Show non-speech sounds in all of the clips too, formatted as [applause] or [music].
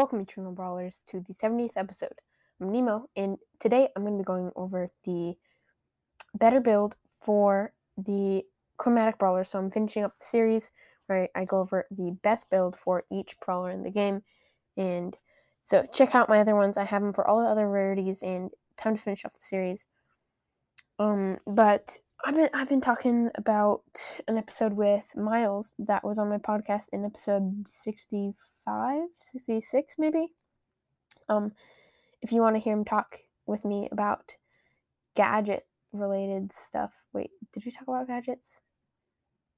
Welcome, Eternal Brawlers, to the 70th episode. I'm Nemo, and today I'm going to be going over the better build for the Chromatic Brawler. So I'm finishing up the series where I go over the best build for each brawler in the game. And so check out my other ones. I have them for all the other rarities, and time to finish off the series. Um, but I've been I've been talking about an episode with Miles that was on my podcast in episode 65, 66 maybe. Um if you want to hear him talk with me about gadget related stuff. Wait, did we talk about gadgets?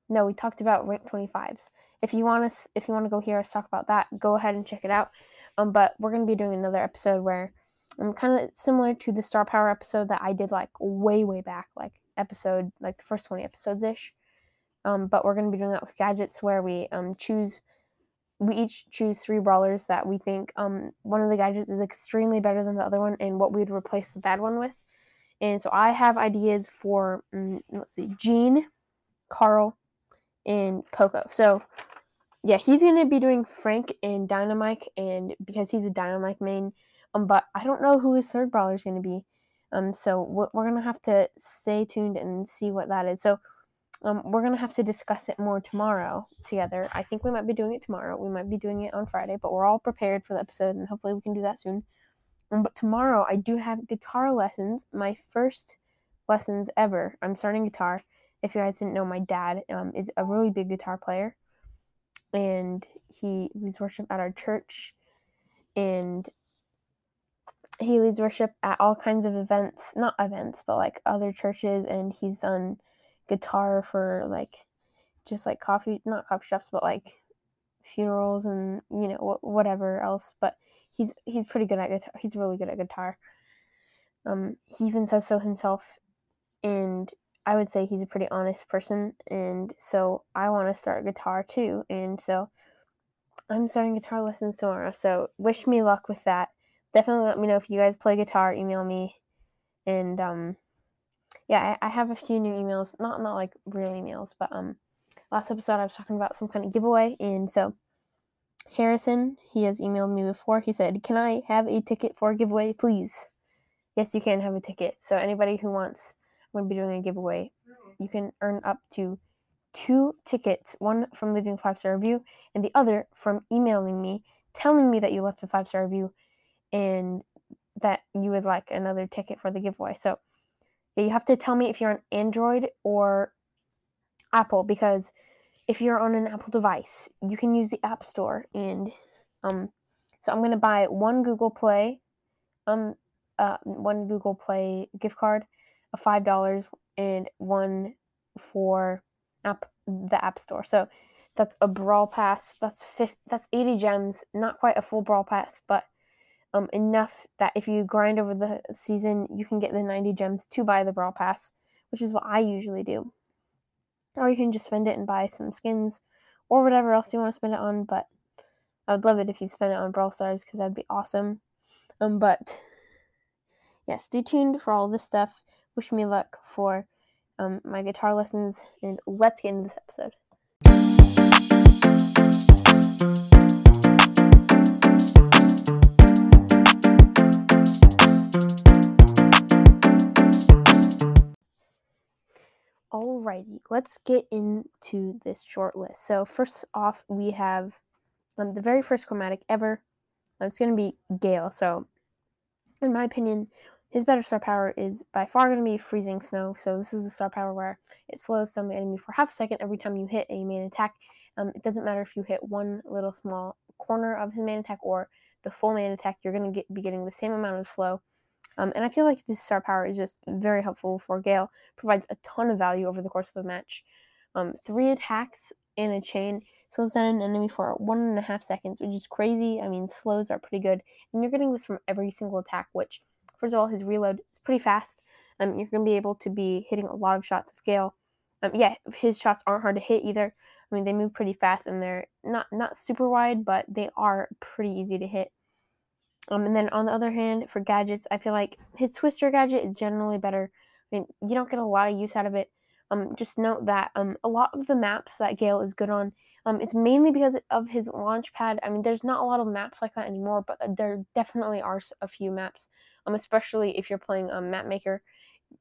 No, we talked about rank 25s. If you want us if you want to go hear us talk about that, go ahead and check it out. Um but we're going to be doing another episode where um, kind of similar to the star power episode that I did like way way back, like episode like the first twenty episodes ish. Um, but we're gonna be doing that with gadgets where we um choose we each choose three brawlers that we think um one of the gadgets is extremely better than the other one and what we'd replace the bad one with. And so I have ideas for um, let's see, Gene, Carl, and Poco. So yeah, he's gonna be doing Frank and Dynamike, and because he's a Dynamike main, um, but I don't know who his third brawler is going to be. Um, so we're going to have to stay tuned and see what that is. So um, we're going to have to discuss it more tomorrow together. I think we might be doing it tomorrow. We might be doing it on Friday, but we're all prepared for the episode, and hopefully we can do that soon. Um, but tomorrow I do have guitar lessons, my first lessons ever. I'm starting guitar. If you guys didn't know, my dad um, is a really big guitar player, and he leads worship at our church, and he leads worship at all kinds of events, not events, but like other churches, and he's done guitar for like just like coffee, not coffee shops, but like funerals and you know whatever else. But he's he's pretty good at guitar. He's really good at guitar. Um, he even says so himself, and I would say he's a pretty honest person, and so I want to start guitar too, and so I'm starting guitar lessons tomorrow. So wish me luck with that definitely let me know if you guys play guitar. Email me, and um, yeah, I, I have a few new emails. Not not like real emails, but um, last episode I was talking about some kind of giveaway, and so Harrison he has emailed me before. He said, "Can I have a ticket for a giveaway, please?" Yes, you can have a ticket. So anybody who wants, I'm gonna be doing a giveaway. You can earn up to two tickets, one from leaving a five star review, and the other from emailing me telling me that you left a five star review and that you would like another ticket for the giveaway. So you have to tell me if you're on Android or Apple because if you're on an Apple device, you can use the App Store and um so I'm going to buy one Google Play um uh one Google Play gift card of $5 and one for app the App Store. So that's a brawl pass. That's 50, that's 80 gems, not quite a full brawl pass, but um, enough that if you grind over the season, you can get the 90 gems to buy the Brawl Pass, which is what I usually do. Or you can just spend it and buy some skins or whatever else you want to spend it on, but I would love it if you spend it on Brawl Stars because that'd be awesome. Um, but yeah, stay tuned for all this stuff. Wish me luck for um, my guitar lessons, and let's get into this episode. Alrighty, let's get into this short list. So first off, we have um, the very first chromatic ever. Uh, it's going to be Gale. So, in my opinion, his better star power is by far going to be Freezing Snow. So this is a star power where it slows some enemy for half a second every time you hit a main attack. Um, it doesn't matter if you hit one little small corner of his main attack or the full main attack. You're going to be getting the same amount of slow. Um, and I feel like this star power is just very helpful for Gale. Provides a ton of value over the course of a match. Um, three attacks in a chain slows down an enemy for one and a half seconds, which is crazy. I mean, slows are pretty good, and you're getting this from every single attack. Which, first of all, his reload is pretty fast. Um, you're going to be able to be hitting a lot of shots with Gale. Um, yeah, his shots aren't hard to hit either. I mean, they move pretty fast, and they're not not super wide, but they are pretty easy to hit. Um, and then on the other hand, for gadgets, I feel like his Twister gadget is generally better. I mean, you don't get a lot of use out of it, Um, just note that um, a lot of the maps that Gale is good on, um, it's mainly because of his launch pad. I mean, there's not a lot of maps like that anymore, but there definitely are a few maps. Um, especially if you're playing um, Map Maker,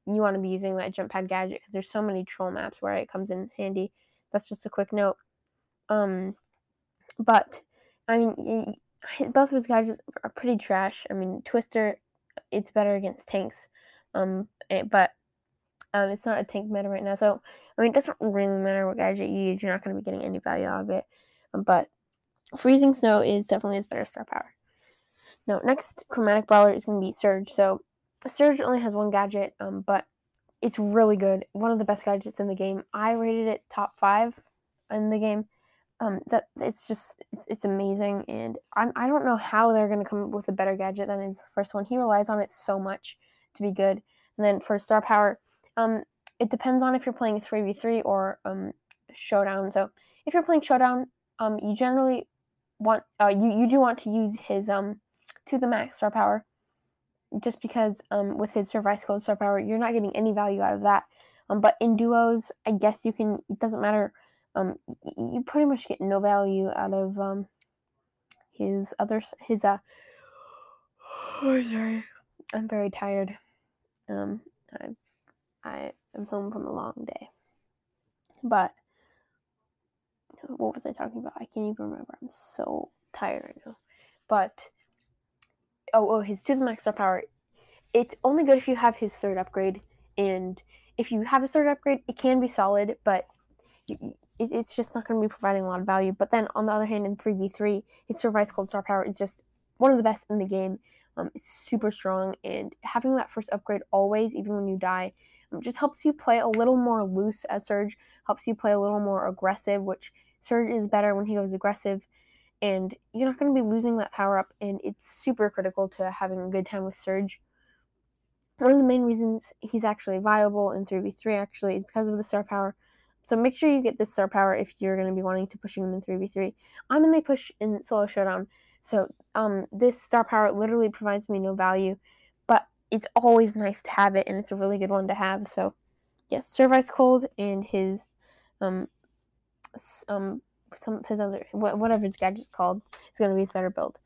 you want to be using that jump pad gadget because there's so many troll maps where it comes in handy. That's just a quick note. Um, but I mean, both of his gadgets are pretty trash. I mean, Twister, it's better against tanks, um, it, eh, but um, it's not a tank meta right now. So I mean, it doesn't really matter what gadget you use. You're not going to be getting any value out of it. Um, but freezing snow is definitely his better star power. Now, next chromatic brawler is going to be Surge. So Surge only has one gadget, um, but it's really good. One of the best gadgets in the game. I rated it top five in the game um, that it's just it's, it's amazing, and I'm, I don't know how they're going to come up with a better gadget than his first one. He relies on it so much to be good. And then for star power, um, it depends on if you're playing three v three or um showdown. So if you're playing showdown, um, you generally want uh you you do want to use his um to the max star power, just because um with his Serve Ice Cold star power you're not getting any value out of that. Um, but in duos, I guess you can. It doesn't matter um, you pretty much get no value out of um his other his uh. [sighs] Oh, sorry, I'm very tired. Um, I am home from a long day, but what was I talking about? I can't even remember. I'm so tired right now. But oh, oh, his two max star power. It's only good if you have his third upgrade, and if you have a third upgrade, it can be solid, but it's just not going to be providing a lot of value. But then on the other hand, in 3v3, his Serve Ice Cold Star Power is just one of the best in the game. Um, it's super strong, and having that first upgrade always, even when you die, um, just helps you play a little more loose as Surge, helps you play a little more aggressive, which Surge is better when he goes aggressive, and you're not going to be losing that power up, and it's super critical to having a good time with Surge. One of the main reasons he's actually viable in 3v3 actually is because of the star power. So make sure you get this star power if you're going to be wanting to pushing him in 3v3. I'm in the push in solo showdown, so um, this star power literally provides me no value, but it's always nice to have it, and it's a really good one to have. So yes, Serve Cold and his um um some his other whatever his gadget's called is going to be his better build.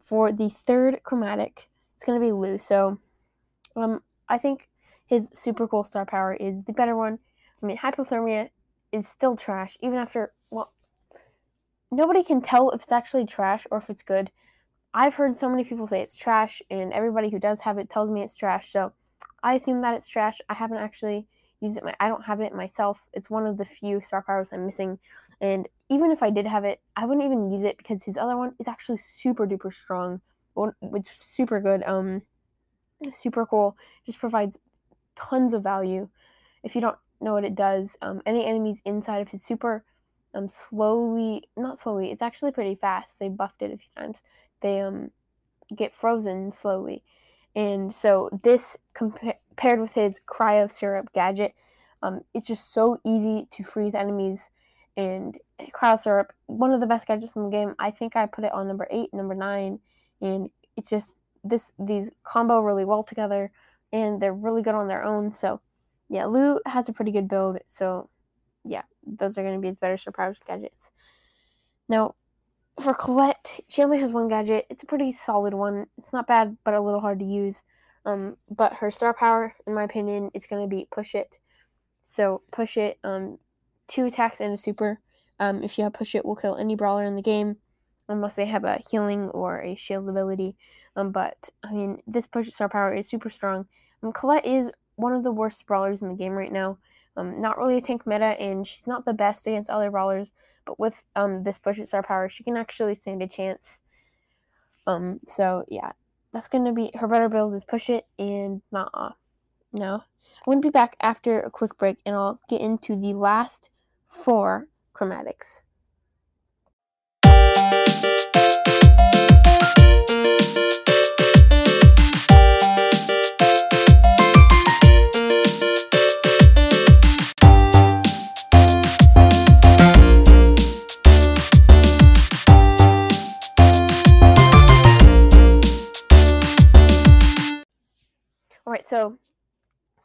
For the third chromatic, it's going to be Lou. So um I think his super cool star power is the better one I mean, hypothermia is still trash, even after, well, nobody can tell if it's actually trash or if it's good. I've heard so many people say it's trash, and everybody who does have it tells me it's trash, so I assume that it's trash. I haven't actually used it, my, I don't have it myself. It's one of the few star powers I'm missing, and even if I did have it, I wouldn't even use it because his other one is actually super duper strong. It's super good, um, super cool, just provides tons of value. If you don't know what it does. Um, any enemies inside of his super um, slowly, not slowly, it's actually pretty fast. They buffed it a few times. They um, get frozen slowly. And so this compa- paired with his cryo syrup gadget, um, it's just so easy to freeze enemies. And cryo syrup, one of the best gadgets in the game. I think I put it on number eight, number nine, and it's just this these combo really well together, and they're really good on their own. So yeah, Lou has a pretty good build, so yeah, those are going to be his better surprise gadgets. Now, for Colette, she only has one gadget. It's a pretty solid one. It's not bad, but a little hard to use. Um, but her star power, in my opinion, is going to be push it. So push it, um, two attacks and a super. Um, if you have push it, will kill any brawler in the game, unless they have a healing or a shield ability. Um, but I mean, this push it star power is super strong. Um, Colette is one of the worst brawlers in the game right now. Um, not really a tank meta, and she's not the best against other brawlers. But with um, this push it star power, she can actually stand a chance. Um, so yeah, that's gonna be her better build is push it and not uh, no. I'm gonna be back after a quick break, and I'll get into the last four chromatics.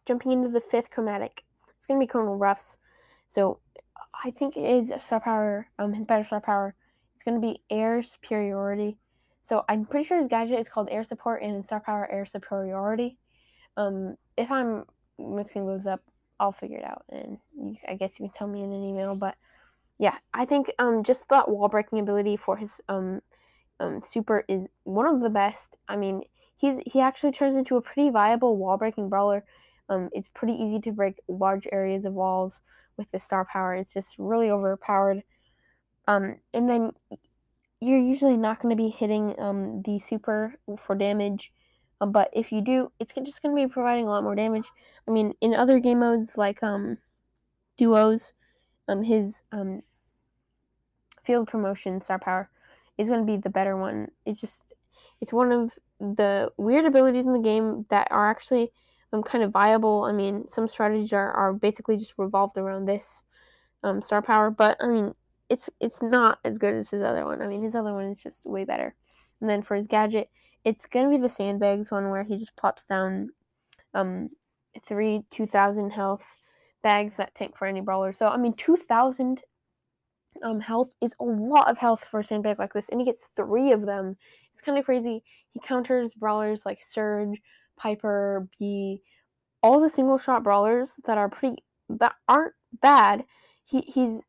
Jumping into the fifth chromatic. it's going to be Colonel Ruffs. So I think his star power, um, his better star power, is going to be air superiority. So I'm pretty sure his gadget is called air support and his star power air superiority. Um, if I'm mixing those up, I'll figure it out, and you, I guess you can tell me in an email. But yeah, I think um, just that wall breaking ability for his um, um, super is one of the best. I mean, he's he actually turns into a pretty viable wall breaking brawler. Um, it's pretty easy to break large areas of walls with the star power. It's just really overpowered. Um, and then you're usually not going to be hitting um, the super for damage. Um, but if you do, it's just going to be providing a lot more damage. I mean, in other game modes like um, duos, um, his um, field promotion star power is going to be the better one. It's just, it's one of the weird abilities in the game that are actually um, kind of viable. I mean, some strategies are, are basically just revolved around this um, star power, but I mean, it's it's not as good as his other one. I mean, his other one is just way better. And then for his gadget, it's gonna be the sandbags one where he just plops down um three two thousand health bags that tank for any brawler. So I mean, two thousand um health is a lot of health for a sandbag like this, and he gets three of them. It's kind of crazy. He counters brawlers like Surge, Piper, Bea, all the single shot brawlers that are pretty that aren't bad. He he's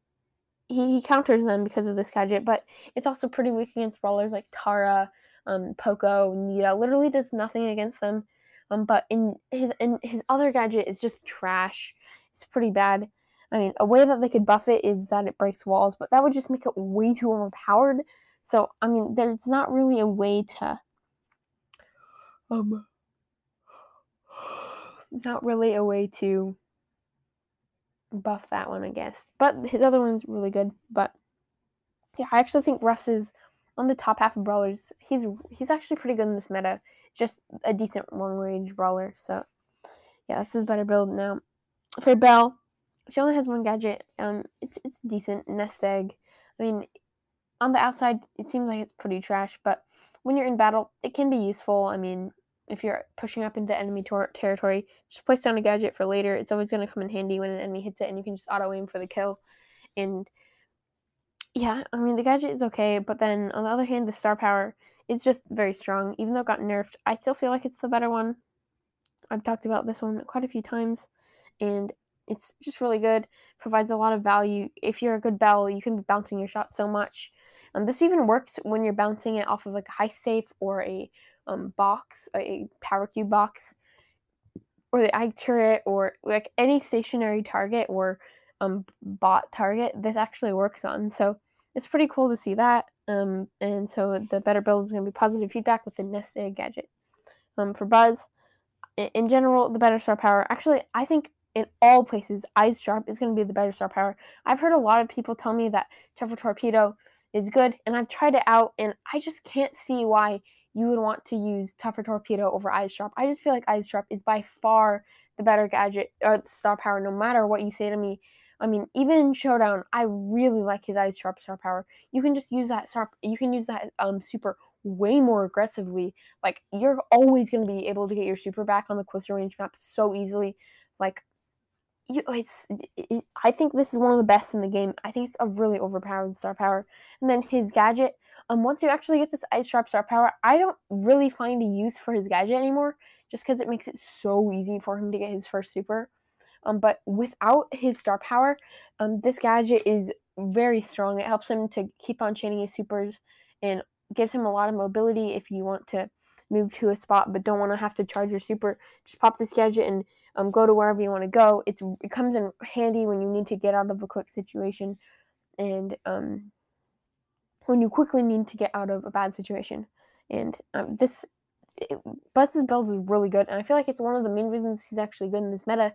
he, he counters them because of this gadget, but it's also pretty weak against brawlers like Tara, um, Poco, Nita. Literally does nothing against them. Um, but in his in his other gadget, it's just trash. It's pretty bad. I mean, a way that they could buff it is that it breaks walls, but that would just make it way too overpowered. So, I mean, there's not really a way to um not really a way to buff that one, I guess. But his other one's really good. But yeah, I actually think Ruffs is on the top half of brawlers. He's he's actually pretty good in this meta. Just a decent long range brawler. So yeah, this is better build now. For Belle, she only has one gadget. Um, it's it's decent nest egg. I mean, on the outside, it seems like it's pretty trash, but when you're in battle, it can be useful. I mean, if you're pushing up into enemy tor- territory, just place down a gadget for later. It's always going to come in handy when an enemy hits it, and you can just auto aim for the kill. And yeah, I mean the gadget is okay, but then on the other hand, the star power is just very strong. Even though it got nerfed, I still feel like it's the better one. I've talked about this one quite a few times, and it's just really good. Provides a lot of value. If you're a good Belle, you can be bouncing your shot so much. And this even works when you're bouncing it off of like a high safe or a um, box, a power cube box, or the ag turret, or like any stationary target or um, bot target, this actually works on. So it's pretty cool to see that. Um, and so the better build is going to be positive feedback with the nest egg gadget. Um, for Buzz, in general, the better star power. Actually, I think in all places, Eyes Sharp is going to be the better star power. I've heard a lot of people tell me that Tougher Torpedo is good, and I've tried it out, and I just can't see why you would want to use Tougher Torpedo over Eyes Sharp. I just feel like Eyes Sharp is by far the better gadget or star power, no matter what you say to me. I mean, even in Showdown, I really like his Eyes Sharp star power. You can just use that star. You can use that um super way more aggressively. Like you're always going to be able to get your super back on the closer range map so easily. Like you, it's, it, I think this is one of the best in the game. I think it's a really overpowered star power. And then his gadget, um, once you actually get this Eyes Sharp star power, I don't really find a use for his gadget anymore, just because it makes it so easy for him to get his first super. Um, but without his star power, um, this gadget is very strong. It helps him to keep on chaining his supers and gives him a lot of mobility if you want to move to a spot but don't want to have to charge your super. Just pop this gadget and um, go to wherever you want to go. It's it comes in handy when you need to get out of a quick situation, and um, when you quickly need to get out of a bad situation. And um, this it, Buzz's build is really good, and I feel like it's one of the main reasons he's actually good in this meta.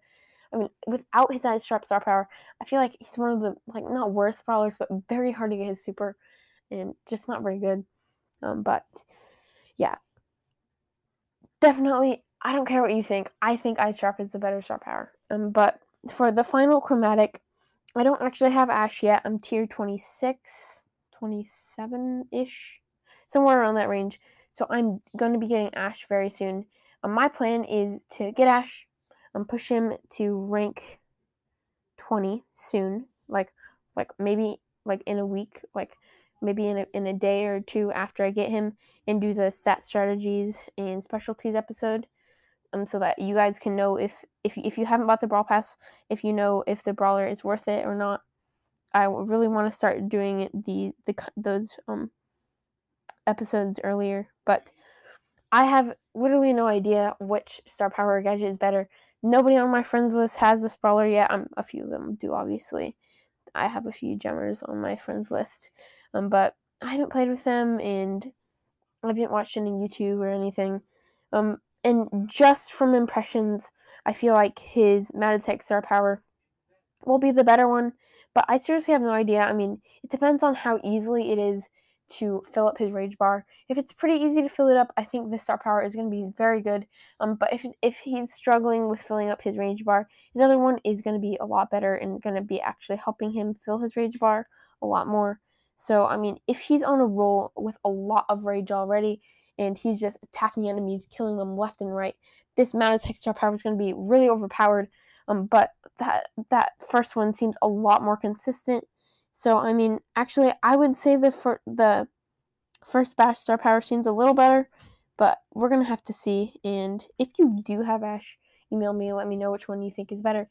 I mean, without his Eyes Sharp star power, I feel like he's one of the like not worst brawlers, but very hard to get his super, and just not very good. Um, but yeah, definitely I don't care what you think. I think Eyes Sharp is the better star power. Um, but for the final chromatic, I don't actually have Ash yet. I'm tier 26, 27 ish, somewhere around that range. So I'm going to be getting Ash very soon. Um, my plan is to get Ash, and um, push him to rank 20 soon, like like maybe like in a week, like maybe in a, in a day or two after I get him and do the stat strategies and specialties episode. Um, so that you guys can know if if if you haven't bought the brawl pass, if you know if the brawler is worth it or not. I really want to start doing the the those um episodes earlier, but I have literally no idea which star power gadget is better. Nobody on my friends list has the brawler yet. Um, a few of them do, obviously. I have a few gemmers on my friends list, um, but I haven't played with them and I haven't watched any YouTube or anything. Um, and just from impressions, I feel like his Mad As Heck star power will be the better one. But I seriously have no idea. I mean, it depends on how easily it is to fill up his rage bar. If it's pretty easy to fill it up, I think this star power is going to be very good. Um, but if if he's struggling with filling up his rage bar, his other one is going to be a lot better and going to be actually helping him fill his rage bar a lot more. So I mean, if he's on a roll with a lot of rage already, and he's just attacking enemies, killing them left and right, this Mad As Heck star power is going to be really overpowered. Um, but that that first one seems a lot more consistent so I mean, actually, I would say the for the first Bash Star Power seems a little better, but we're gonna have to see. And if you do have Ash, email me let me know which one you think is better,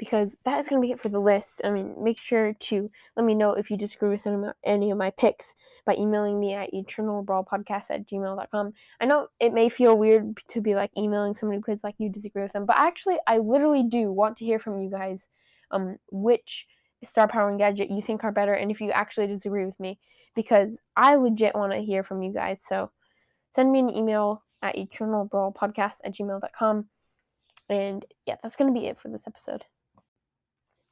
because that is gonna be it for the list. I mean, make sure to let me know if you disagree with any of my picks by emailing me at eternalbrawlpodcast at gmail.com. I know it may feel weird to be like emailing somebody because like you disagree with them, but actually, I literally do want to hear from you guys. Um, which star power and gadget you think are better and if you actually disagree with me because I legit want to hear from you guys. So send me an email at eternalbrawlpodcast at gmail.com. And yeah, that's going to be it for this episode.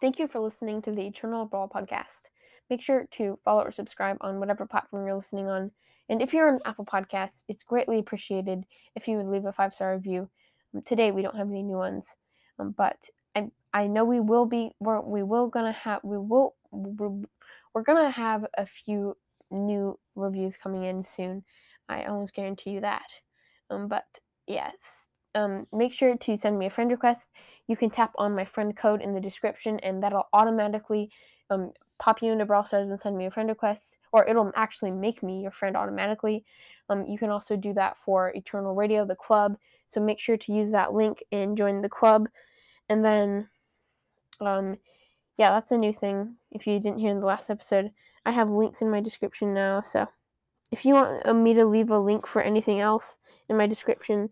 Thank you for listening to the Eternal Brawl podcast. Make sure to follow or subscribe on whatever platform you're listening on. And if you're on Apple Podcasts, it's greatly appreciated if you would leave a five star review. Today we don't have any new ones, um, but I I know we will be we're, we will gonna have we will we're, we're gonna have a few new reviews coming in soon. I almost guarantee you that. Um, but yes, um, make sure to send me a friend request. You can tap on my friend code in the description, and that'll automatically um, pop you into Brawl Stars and send me a friend request, or it'll actually make me your friend automatically. Um, you can also do that for Eternal Radio, the club. So make sure to use that link and join the club. And then, um, yeah, that's a new thing. If you didn't hear in the last episode, I have links in my description now. So if you want uh, me to leave a link for anything else in my description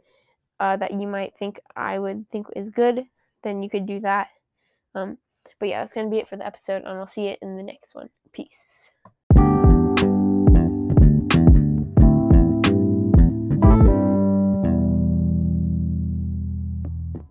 uh, that you might think I would think is good, then you could do that. Um, but yeah, that's going to be it for the episode, and I'll see you in the next one. Peace.